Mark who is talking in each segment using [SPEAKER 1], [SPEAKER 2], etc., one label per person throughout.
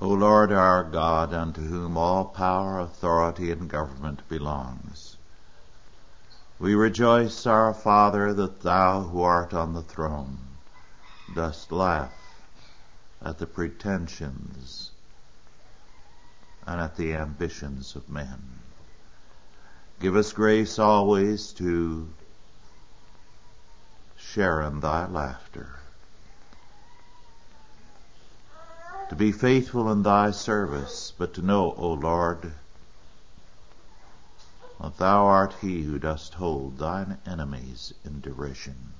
[SPEAKER 1] O Lord our God, unto whom all power, authority, and government belongs, we rejoice, our Father, that thou who art on the throne dost laugh at the pretensions and at the ambitions of men. Give us grace always to share in thy laughter, to be faithful in thy service, but to know, O Lord, that thou art he who dost hold thine enemies in derision.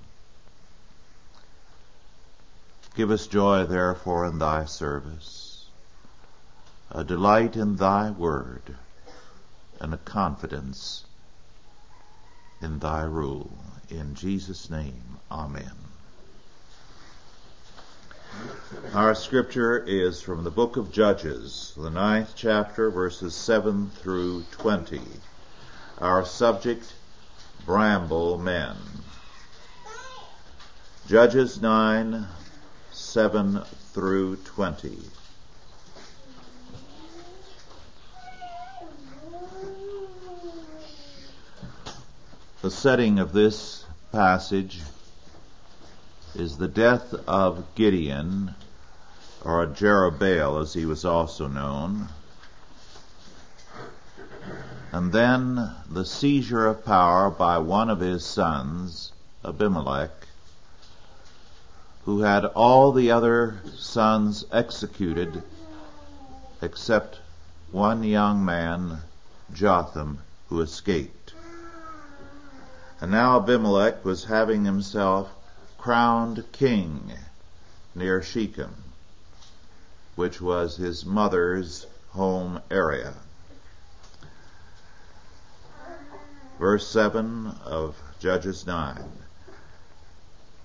[SPEAKER 1] Give us joy, therefore, in thy service, a delight in thy word, and a confidence in thy rule. In Jesus' name, Amen. Our scripture is from the book of Judges, the ninth chapter, verses 7 through 20. Our subject, Bramble Men. Judges 9, 7 through 20. The setting of this passage is the death of Gideon, or Jerubbaal as he was also known, and then the seizure of power by one of his sons, Abimelech, who had all the other sons executed except one young man, Jotham, who escaped. And now Abimelech was having himself crowned king near Shechem, which was his mother's home area. Verse 7 of Judges 9.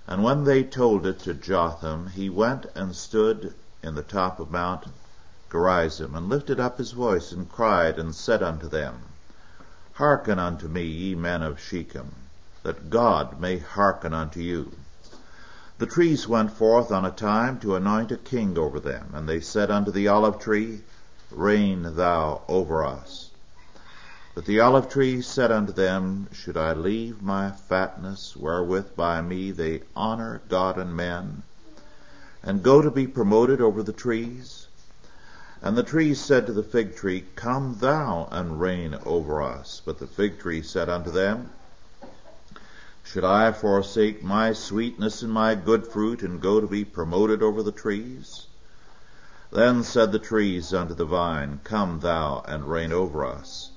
[SPEAKER 1] And when they told it to Jotham, he went and stood in the top of Mount Gerizim, and lifted up his voice, and cried, and said unto them, Hearken unto me, ye men of Shechem, that God may hearken unto you. The trees went forth on a time to anoint a king over them, and they said unto the olive tree, Reign thou over us. But the olive tree said unto them, Should I leave my fatness, wherewith by me they honor God and men, and go to be promoted over the trees? And the trees said to the fig tree, Come thou and reign over us. But the fig tree said unto them, Should I forsake my sweetness and my good fruit, and go to be promoted over the trees? Then said the trees unto the vine, Come thou and reign over us.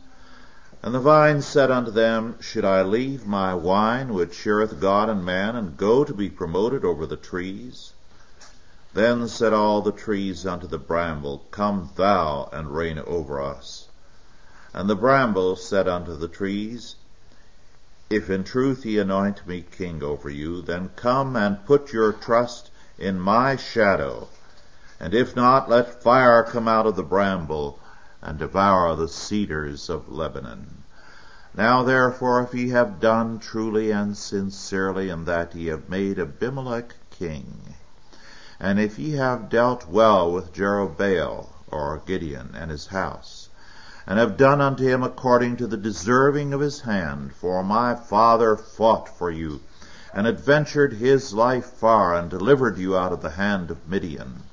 [SPEAKER 1] And the vine said unto them, Should I leave my wine, which cheereth God and man, and go to be promoted over the trees? Then said all the trees unto the bramble, Come thou and reign over us. And the bramble said unto the trees, If in truth ye anoint me king over you, then come and put your trust in my shadow. And if not, let fire come out of the bramble, and devour the cedars of Lebanon. Now therefore, if ye have done truly and sincerely, in that ye have made Abimelech king, and if ye have dealt well with Jerubbaal, or Gideon, and his house, and have done unto him according to the deserving of his hand, for my father fought for you, and adventured his life far, and delivered you out of the hand of Midian,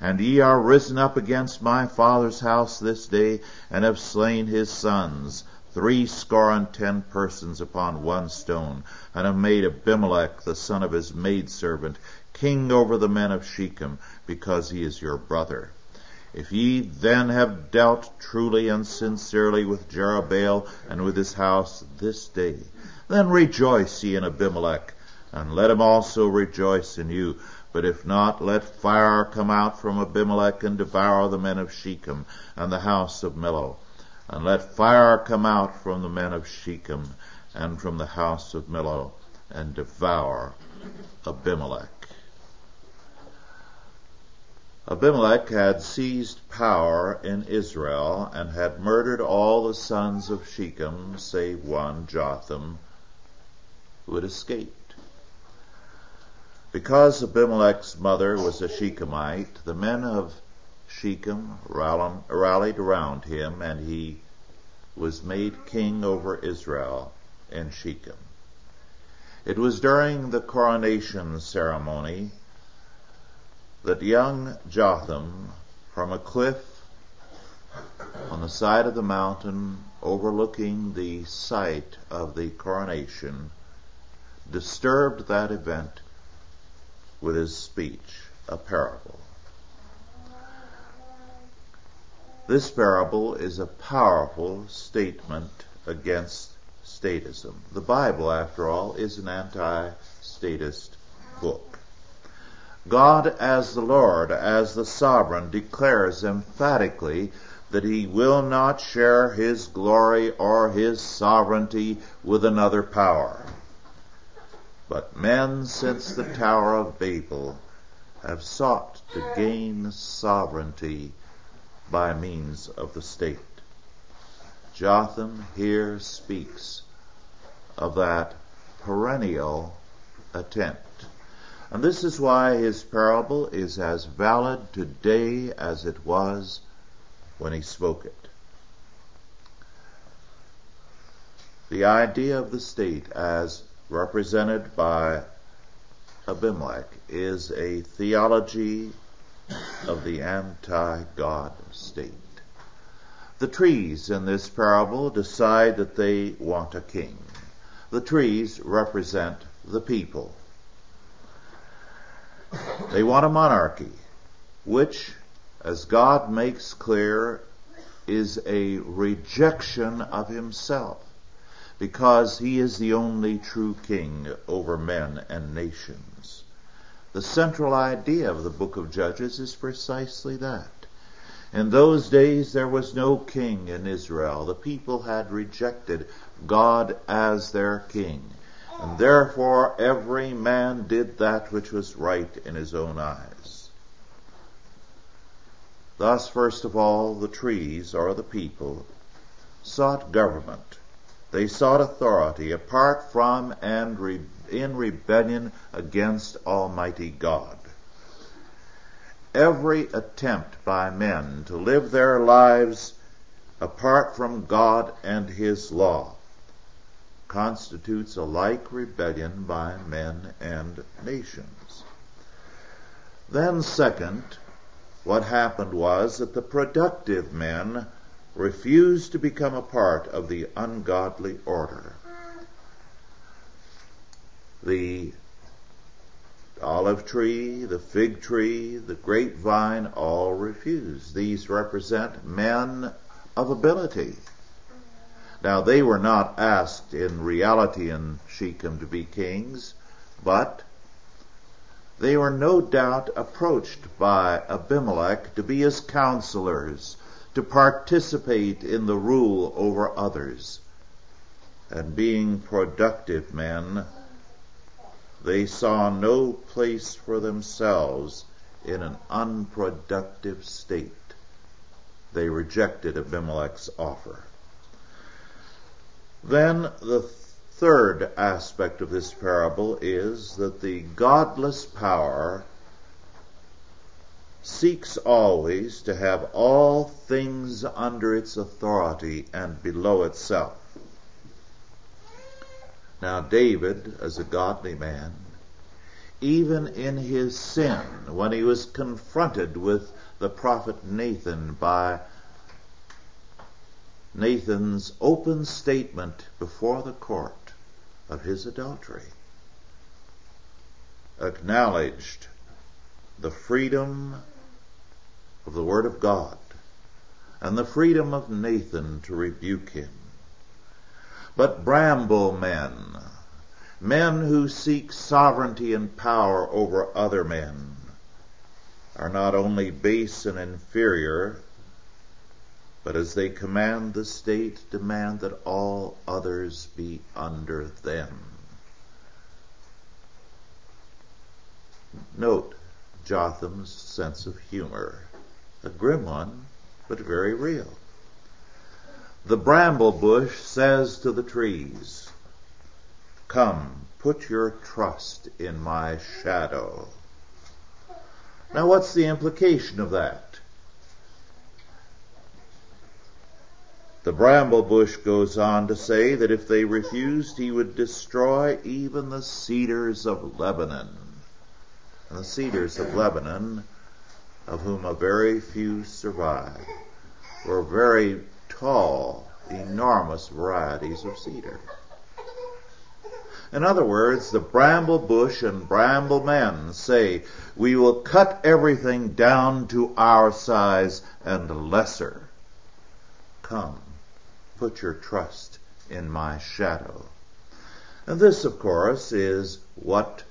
[SPEAKER 1] and ye are risen up against my father's house this day, and have slain his sons, three score and ten persons upon one stone, and have made Abimelech, the son of his maidservant, king over the men of Shechem, because he is your brother. If ye then have dealt truly and sincerely with Jerubbaal and with his house this day, then rejoice ye in Abimelech, and let him also rejoice in you. But if not, let fire come out from Abimelech and devour the men of Shechem and the house of Millo. And let fire come out from the men of Shechem and from the house of Millo and devour Abimelech. Abimelech had seized power in Israel and had murdered all the sons of Shechem save one, Jotham, who had escaped. Because Abimelech's mother was a Shechemite, the men of Shechem rallied around him and he was made king over Israel in Shechem. It was during the coronation ceremony that young Jotham, from a cliff on the side of the mountain overlooking the site of the coronation, disturbed that event with his speech, a parable. This parable is a powerful statement against statism. The Bible, after all, is an anti-statist book. God as the Lord, as the sovereign, declares emphatically that he will not share his glory or his sovereignty with another power. But men since the Tower of Babel have sought to gain sovereignty by means of the state. Jotham here speaks of that perennial attempt. And this is why his parable is as valid today as it was when he spoke it. The idea of the state as represented by Abimelech is a theology of the anti-God state. The trees in this parable decide that they want a king. The trees represent the people. They want a monarchy, which, as God makes clear, is a rejection of himself, because he is the only true king over men and nations. The central idea of the book of Judges is precisely that. In those days there was no king in Israel. The people had rejected God as their king. And therefore every man did that which was right in his own eyes. Thus, first of all, the trees, or the people, sought government. They sought authority apart from and re- in rebellion against Almighty God. Every attempt by men to live their lives apart from God and His law constitutes a like rebellion by men and nations. Then second, what happened was that the productive men refused to become a part of the ungodly order. The olive tree, the fig tree, the grapevine all refused. These represent men of ability. Now they were not asked in reality in Shechem to be kings, but they were no doubt approached by Abimelech to be his counselors, to participate in the rule over others. And being productive men, they saw no place for themselves in an unproductive state. They rejected Abimelech's offer. Then the third aspect of this parable is that the godless power seeks always to have all things under its authority and below itself. Now David, as a godly man, even in his sin, when he was confronted with the prophet Nathan by Nathan's open statement before the court of his adultery acknowledged the freedom of the Word of God and the freedom of Nathan to rebuke him. But bramble men, men who seek sovereignty and power over other men, are not only base and inferior, but as they command the state, demand that all others be under them. Note Jotham's sense of humor. A grim one, but very real. The bramble bush says to the trees, Come, put your trust in my shadow. Now what's the implication of that? The bramble bush goes on to say that if they refused, he would destroy even the cedars of Lebanon. And the cedars of Lebanon, of whom a very few survive, were very tall, enormous varieties of cedar. In other words, the bramble bush and bramble men say, we will cut everything down to our size and lesser. Come, put your trust in my shadow. And this, of course, is what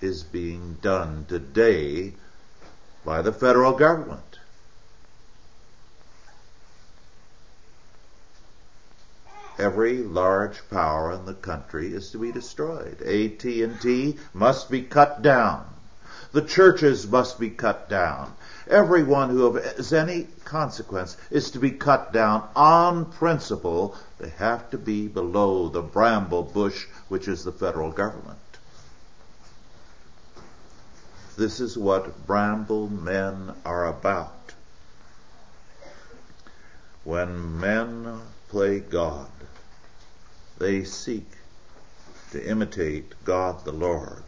[SPEAKER 1] is being done today by the federal government. every large power in the country is to be destroyed. AT&T must be cut down. The churches must be cut down. Everyone who has any consequence is to be cut down on principle. They have to be below the bramble bush, which is the federal government. This is what bramble men are about. When men play God, they seek to imitate God the Lord.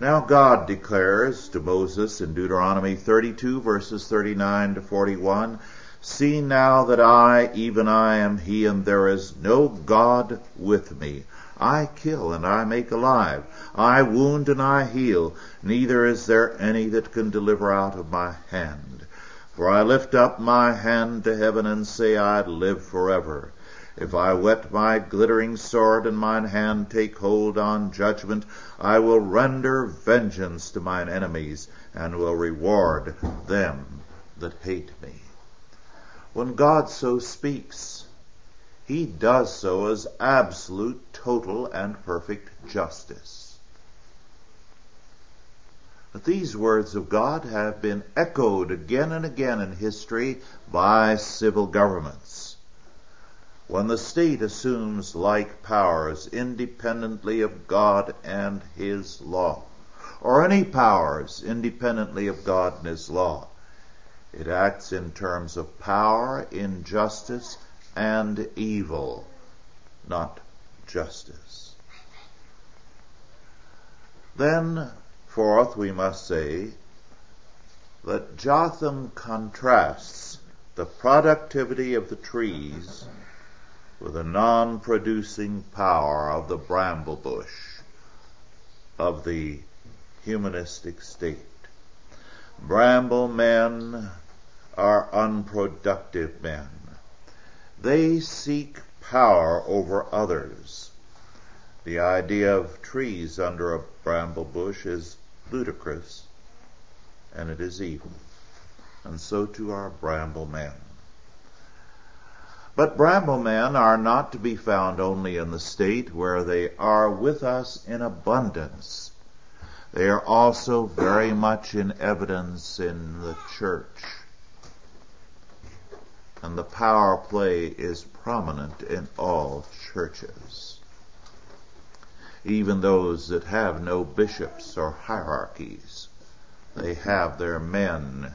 [SPEAKER 1] Now God declares to Moses in Deuteronomy 32 verses 39 to 41, See now that I, even I am he, and there is no God with me. I kill and I make alive. I wound and I heal. Neither is there any that can deliver out of my hand. For I lift up my hand to heaven and say, I live forever. If I wet my glittering sword and mine hand take hold on judgment, I will render vengeance to mine enemies and will reward them that hate me. When God so speaks, he does so as absolute, total, and perfect justice. But these words of God have been echoed again and again in history by civil governments when the state assumes like powers independently of God and His law, or any powers independently of God and His law, it acts in terms of power, injustice, and evil, not justice. Then, fourth, we must say that Jotham contrasts the productivity of the trees with the non-producing power of the bramble bush of the humanistic state. Bramble men are unproductive men. They seek power over others. The idea of trees under a bramble bush is ludicrous and it is evil. And so too are bramble men. But bramblemen are not to be found only in the state where they are with us in abundance. They are also very much in evidence in the church. And the power play is prominent in all churches. Even those that have no bishops or hierarchies, they have their men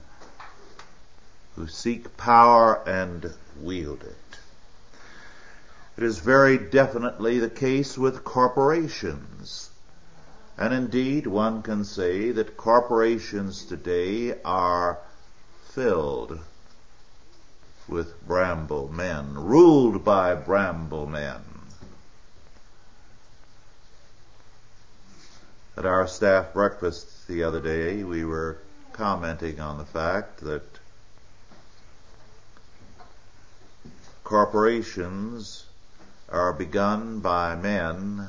[SPEAKER 1] who seek power and wield it. It is very definitely the case with corporations. And indeed, one can say that corporations today are filled with bramble men, ruled by bramble men. At our staff breakfast the other day, we were commenting on the fact that corporations are begun by men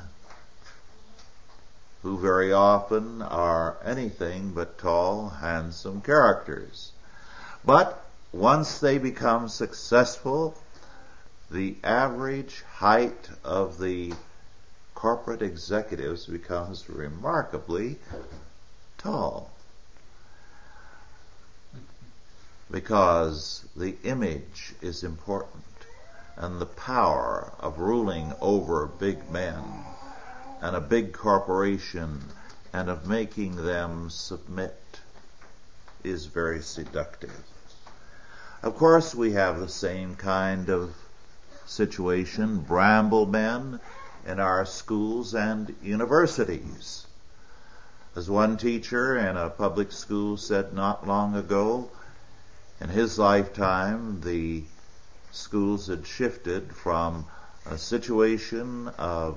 [SPEAKER 1] who very often are anything but tall, handsome characters. But once they become successful, the average height of the corporate executives becomes remarkably tall. because the image is important and the power of ruling over big men and a big corporation and of making them submit is very seductive. Of course, we have the same kind of situation, bramble men in our schools and universities. As one teacher in a public school said not long ago, in his lifetime, the schools had shifted from a situation of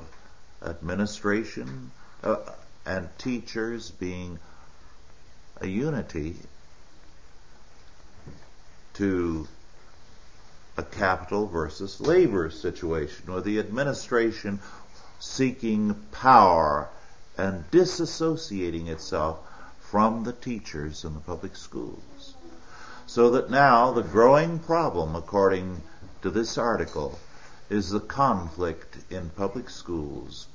[SPEAKER 1] administration uh, and teachers being a unity to a capital versus labor situation, or the administration seeking power and disassociating itself from the teachers in the public schools. So that now the growing problem, according to this article, is the conflict in public schools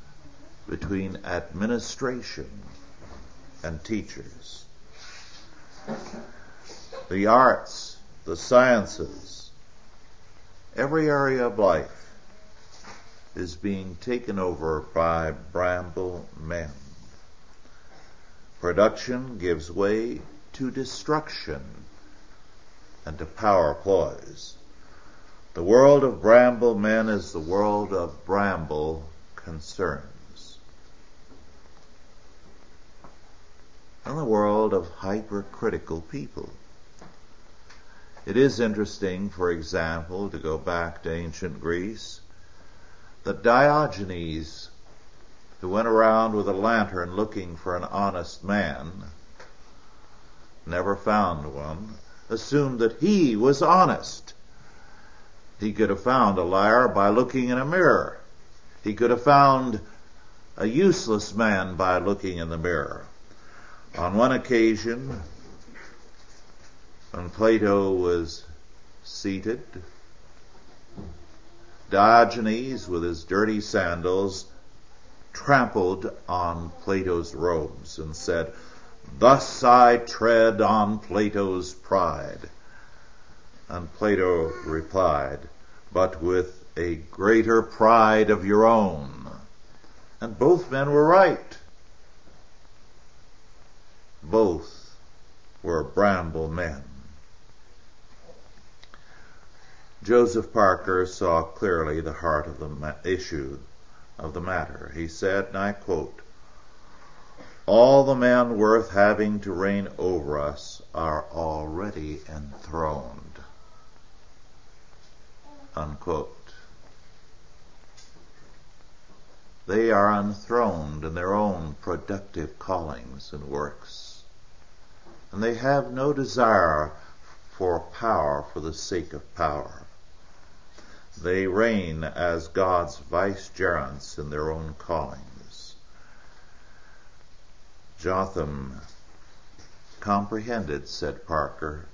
[SPEAKER 1] between administration and teachers. The arts, the sciences, every area of life is being taken over by bramble men. Production gives way to destruction and to power ploys. The world of bramble men is the world of bramble concerns. And the world of hypercritical people. It is interesting, for example, to go back to ancient Greece, that Diogenes, who went around with a lantern looking for an honest man, never found one, assumed that he was honest. He could have found a liar by looking in a mirror. He could have found a useless man by looking in the mirror. On one occasion, when Plato was seated, Diogenes, with his dirty sandals, trampled on Plato's robes and said, Thus I tread on Plato's pride. And Plato replied, But with a greater pride of your own. And both men were right. Both were bramble men. Joseph Parker saw clearly the heart of the issue of the matter. He said, and I quote, all the men worth having to reign over us are already enthroned. Unquote. They are enthroned in their own productive callings and works. And they have no desire for power for the sake of power. They reign as God's vicegerents in their own callings. Jotham comprehended, said Parker,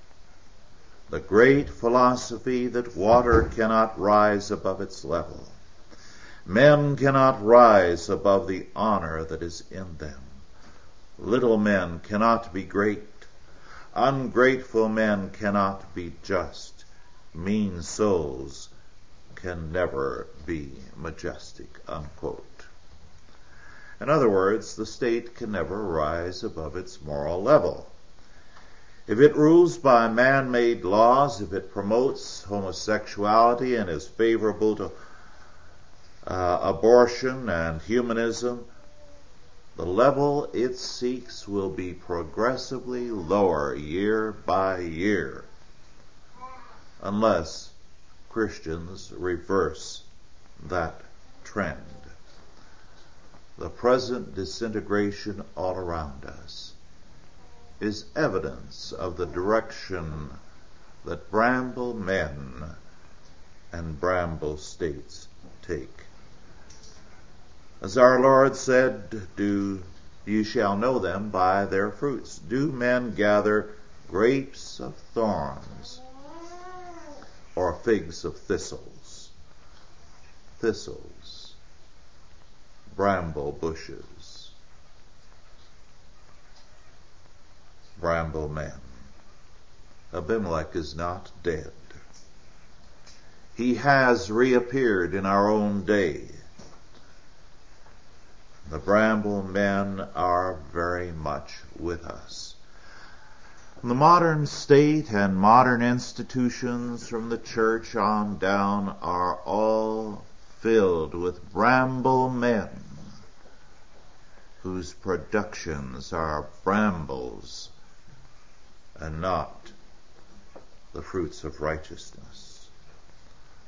[SPEAKER 1] the great philosophy that water cannot rise above its level. Men cannot rise above the honor that is in them. Little men cannot be great. Ungrateful men cannot be just. Mean souls can never be majestic, unquote. In other words, the state can never rise above its moral level. If it rules by man-made laws, if it promotes homosexuality and is favorable to uh, abortion and humanism, the level it seeks will be progressively lower year by year unless Christians reverse that trend. The present disintegration all around us is evidence of the direction that bramble men and bramble states take. As our Lord said, do you shall know them by their fruits. Do men gather grapes of thorns or figs of thistles, thistles, bramble bushes, bramble men. Abimelech is not dead. He has reappeared in our own day. The Bramble men are very much with us. The modern state and modern institutions from the church on down are all filled with bramble men whose productions are brambles and not the fruits of righteousness.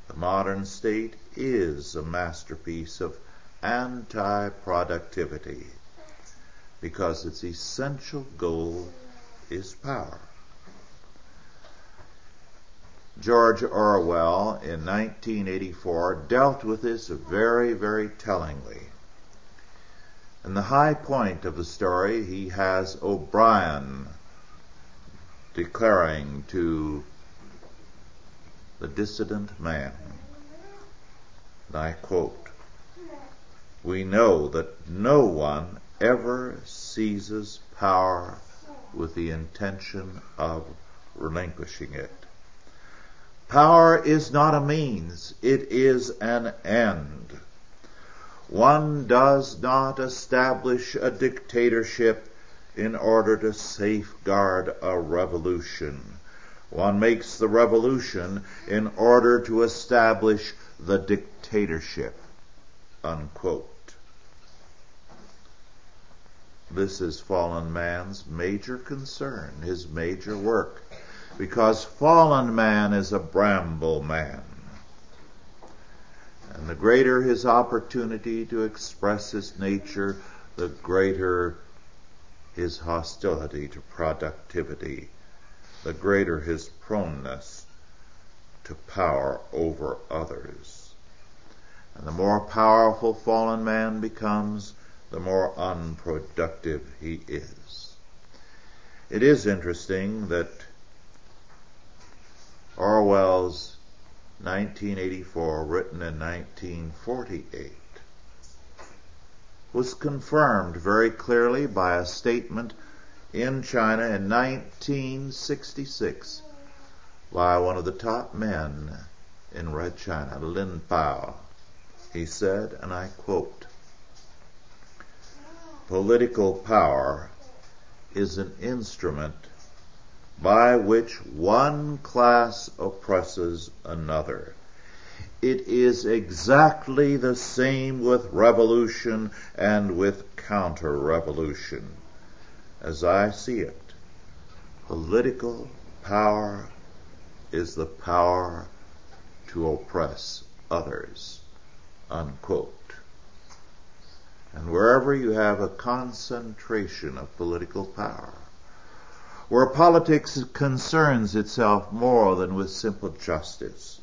[SPEAKER 1] The modern state is a masterpiece of anti-productivity because its essential goal is power. George Orwell in 1984 dealt with this very, very tellingly. In the high point of the story, he has O'Brien declaring to the dissident man, and I quote, we know that no one ever seizes power with the intention of relinquishing it. Power is not a means, it is an end. One does not establish a dictatorship in order to safeguard a revolution. One makes the revolution in order to establish the dictatorship. Unquote. This is fallen man's major concern, his major work, because fallen man is a bramble man. And the greater his opportunity to express his nature, the greater his hostility to productivity, the greater his proneness to power over others. And the more powerful fallen man becomes, the more unproductive he is. It is interesting that Orwell's 1984, written in 1948, was confirmed very clearly by a statement in China in 1966 by one of the top men in Red China, Lin Biao. He said, and I quote, political power is an instrument by which one class oppresses another. It is exactly the same with revolution and with counter-revolution. As I see it, political power is the power to oppress others. Unquote. And wherever you have a concentration of political power, where politics concerns itself more than with simple justice,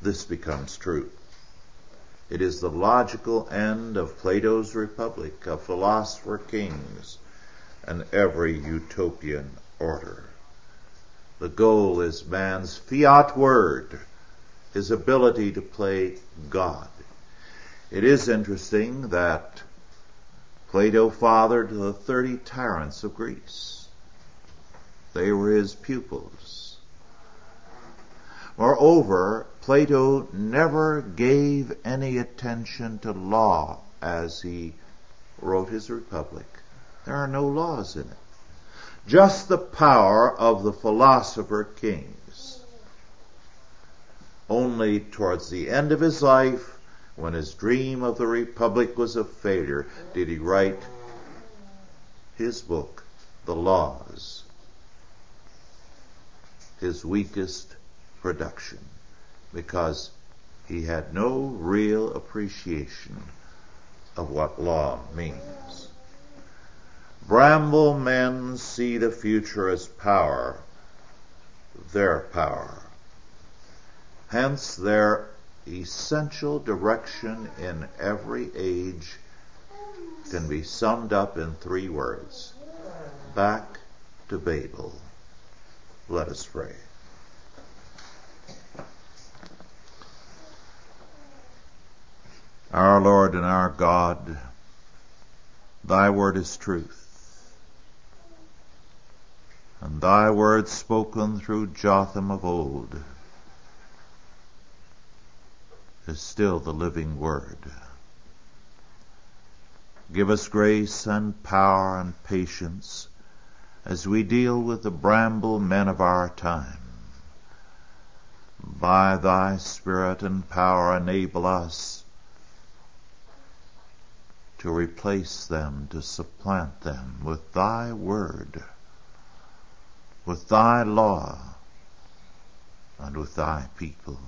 [SPEAKER 1] this becomes true. It is the logical end of Plato's Republic, of philosopher kings, and every utopian order. The goal is man's fiat word, his ability to play God. It is interesting that Plato fathered the 30 tyrants of Greece. They were his pupils. Moreover, Plato never gave any attention to law as he wrote his Republic. There are no laws in it. Just the power of the philosopher kings. Only towards the end of his life when his dream of the Republic was a failure, did he write his book, The Laws, his weakest production, because he had no real appreciation of what law means. Bramble men see the future as power, their power. Hence their essential direction in every age can be summed up in three words. Back to Babel. Let us pray. Our Lord and our God, Thy word is truth. and thy word spoken through Jotham of old is still the living word. Give us grace and power and patience as we deal with the bramble men of our time. By thy Spirit and power enable us to replace them, to supplant them with thy word with thy law and with thy people.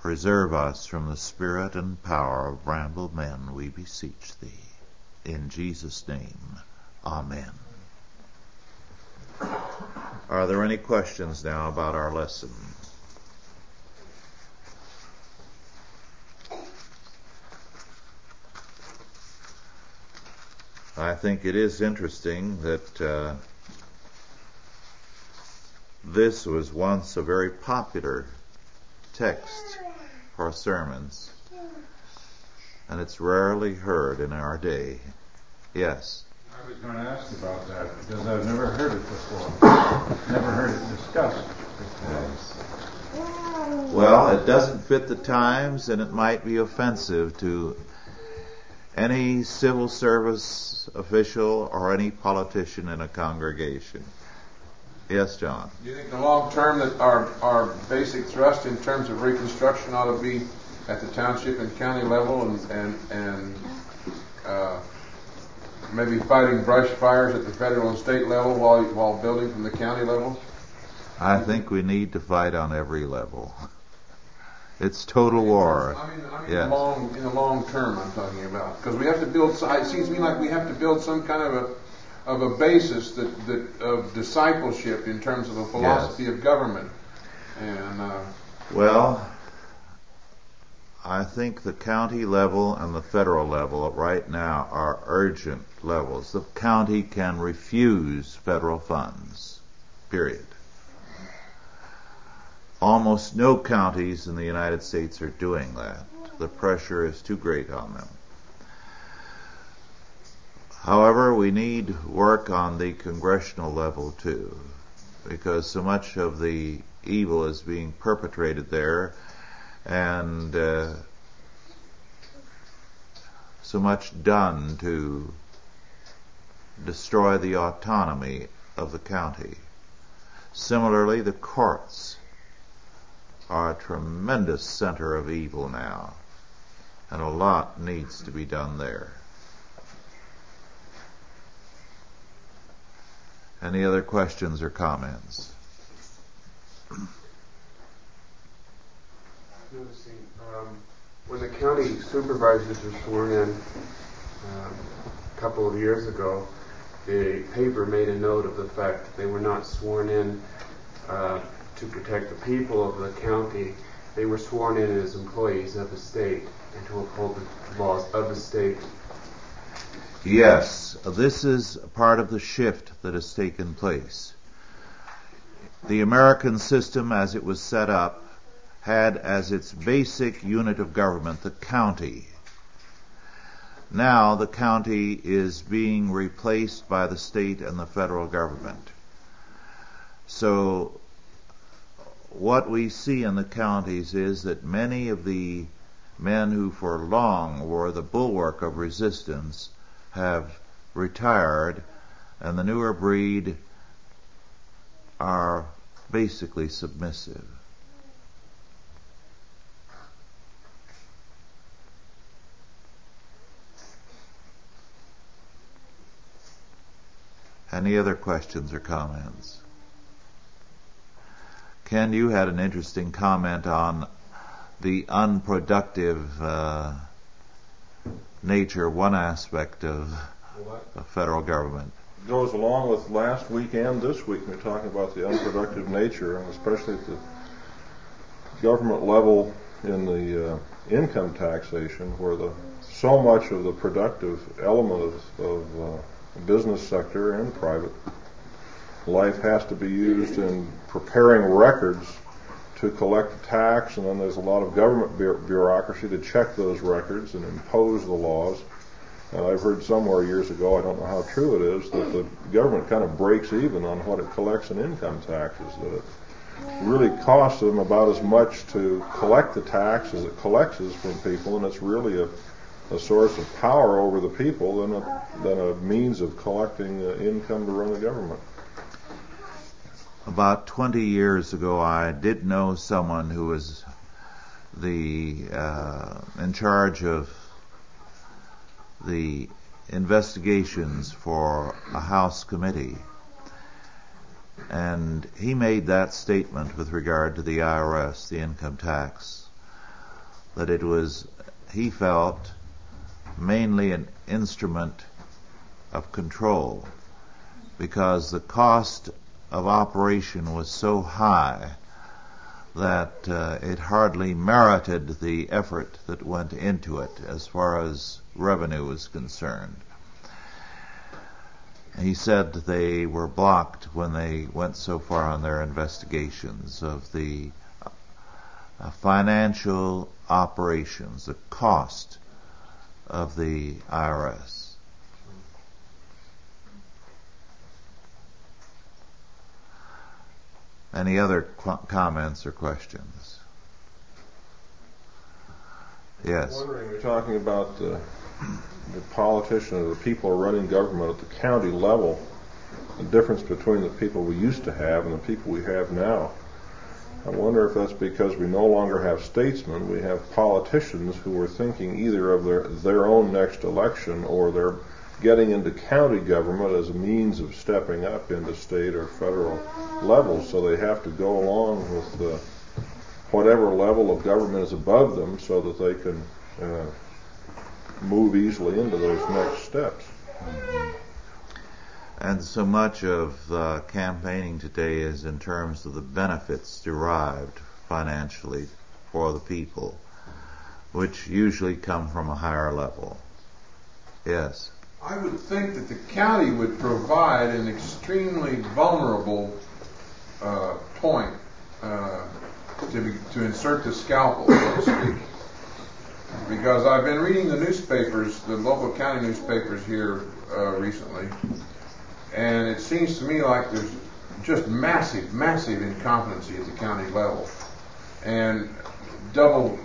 [SPEAKER 1] Preserve us from the spirit and power of bramble men, we beseech thee. In Jesus' name, Amen. Are there any questions now about our lesson? I think it is interesting that uh, this was once a very popular text for sermons, and it's rarely heard in our day. Yes.
[SPEAKER 2] I was going to ask about that because I've never heard it before. never heard it discussed. Yes.
[SPEAKER 1] Well, it doesn't fit the times, and it might be offensive to any civil service official or any politician in a congregation. Yes, John.
[SPEAKER 3] Do you think in the long term that our our basic thrust in terms of reconstruction ought to be at the township and county level and and and uh, maybe fighting brush fires at the federal and state level while while building from the county level?
[SPEAKER 1] I think we need to fight on every level. It's total war.
[SPEAKER 3] I mean, I mean yes. long, in the long term, I'm talking about because we have to build. It seems to me like we have to build some kind of a of a basis that, that of discipleship in terms of a philosophy yes. of government. And uh,
[SPEAKER 1] well, I think the county level and the federal level right now are urgent levels. The county can refuse federal funds. Period. Almost no counties in the United States are doing that. The pressure is too great on them. However, we need work on the congressional level too, because so much of the evil is being perpetrated there, and uh, so much done to destroy the autonomy of the county. Similarly, the courts are a tremendous center of evil now, and a lot needs to be done there. Any other questions or comments?
[SPEAKER 4] Um, when the county supervisors were sworn in um, a couple of years ago, the paper made a note of the fact that they were not sworn in uh, to protect the people of the county, they were sworn in as employees of the state and to uphold the laws of the state.
[SPEAKER 1] Yes, this is part of the shift that has taken place. The American system, as it was set up, had as its basic unit of government the county. Now the county is being replaced by the state and the federal government. So what we see in the counties is that many of the men who for long were the bulwark of resistance have retired, and the newer breed are basically submissive. Any other questions or comments? Ken, you had an interesting comment on the unproductive uh, nature, one aspect of the federal government.
[SPEAKER 5] Goes along with last week and this week. We're talking about the unproductive nature, and especially at the government level in the uh, income taxation, where the so much of the productive element of, of uh, business sector and private life has to be used in preparing records to collect tax, and then there's a lot of government bureaucracy to check those records and impose the laws. And I've heard somewhere years ago, I don't know how true it is, that the government kind of breaks even on what it collects in income taxes. That it really costs them about as much to collect the tax as it collects from people, and it's really a, a source of power over the people than a, than a means of collecting uh, income to run the government.
[SPEAKER 1] About 20 years ago, I did know someone who was the uh, in charge of the investigations for a House committee. And he made that statement with regard to the IRS, the income tax, that it was, he felt, mainly an instrument of control because the cost of operation was so high that uh, it hardly merited the effort that went into it as far as revenue was concerned. He said they were blocked when they went so far on their investigations of the uh, financial operations, the cost of the IRS. Any other qu- comments or questions? Yes.
[SPEAKER 5] Wondering, you're talking about the, the politician or the people running government at the county level, the difference between the people we used to have and the people we have now. I wonder if that's because we no longer have statesmen, we have politicians who are thinking either of their, their own next election or they're getting into county government as a means of stepping up into state or federal levels, so they have to go along with uh, whatever level of government is above them so that they can uh, move easily into those next steps.
[SPEAKER 1] And so much of uh, campaigning today is in terms of the benefits derived financially for the people, which usually come from a higher level. Yes.
[SPEAKER 3] I would think that the county would provide an extremely vulnerable uh, point uh, to, be, to insert the scalpel, so to speak. Because I've been reading the newspapers, the local county newspapers here uh, recently, and it seems to me like there's just massive, massive incompetency at the county level, and double,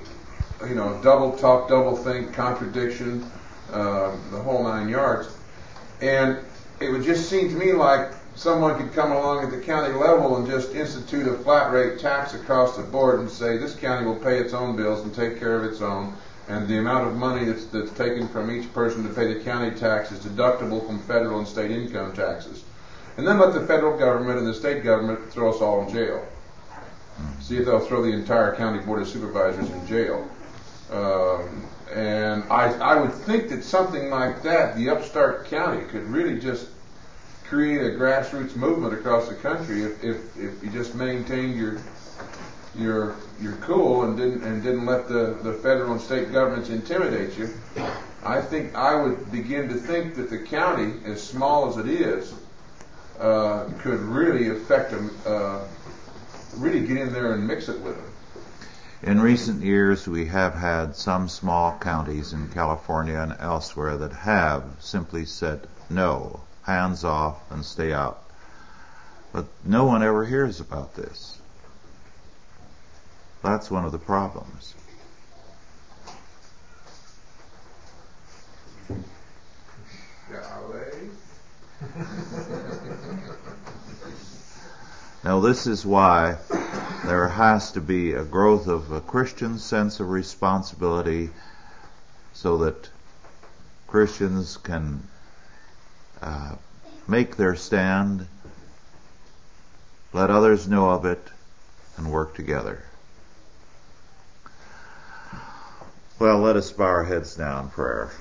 [SPEAKER 3] you know, double talk, double think, contradiction uh, the whole nine yards. And it would just seem to me like someone could come along at the county level and just institute a flat rate tax across the board and say this county will pay its own bills and take care of its own. And the amount of money that's, that's taken from each person to pay the county tax is deductible from federal and state income taxes. And then let the federal government and the state government throw us all in jail. See if they'll throw the entire county board of supervisors in jail. Um, and I, I would think that something like that, the upstart county, could really just create a grassroots movement across the country if, if, if you just maintained your your your cool and didn't and didn't let the, the federal and state governments intimidate you. I think I would begin to think that the county, as small as it is, uh, could really affect them, uh, really get in there and mix it with them.
[SPEAKER 1] In recent years, we have had some small counties in California and elsewhere that have simply said no, hands off and stay out. But no one ever hears about this. That's one of the problems. now this is why there has to be a growth of a Christian sense of responsibility so that Christians can uh, make their stand, let others know of it, and work together. Well, let us bow our heads now in prayer.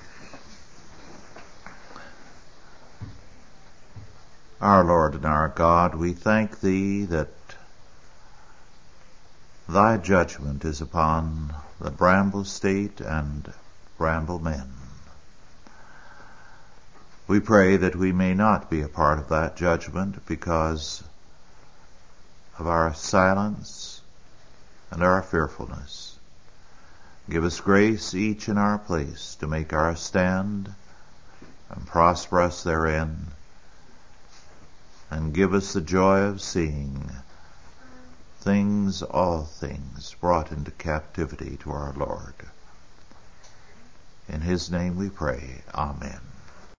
[SPEAKER 1] Our Lord and our God, we thank Thee that Thy judgment is upon the Bramble State and Bramble men. We pray that we may not be a part of that judgment because of our silence and our fearfulness. Give us grace each in our place to make our stand and prosper us therein, and give us the joy of seeing things, all things, brought into captivity to our Lord. In his name we pray. Amen.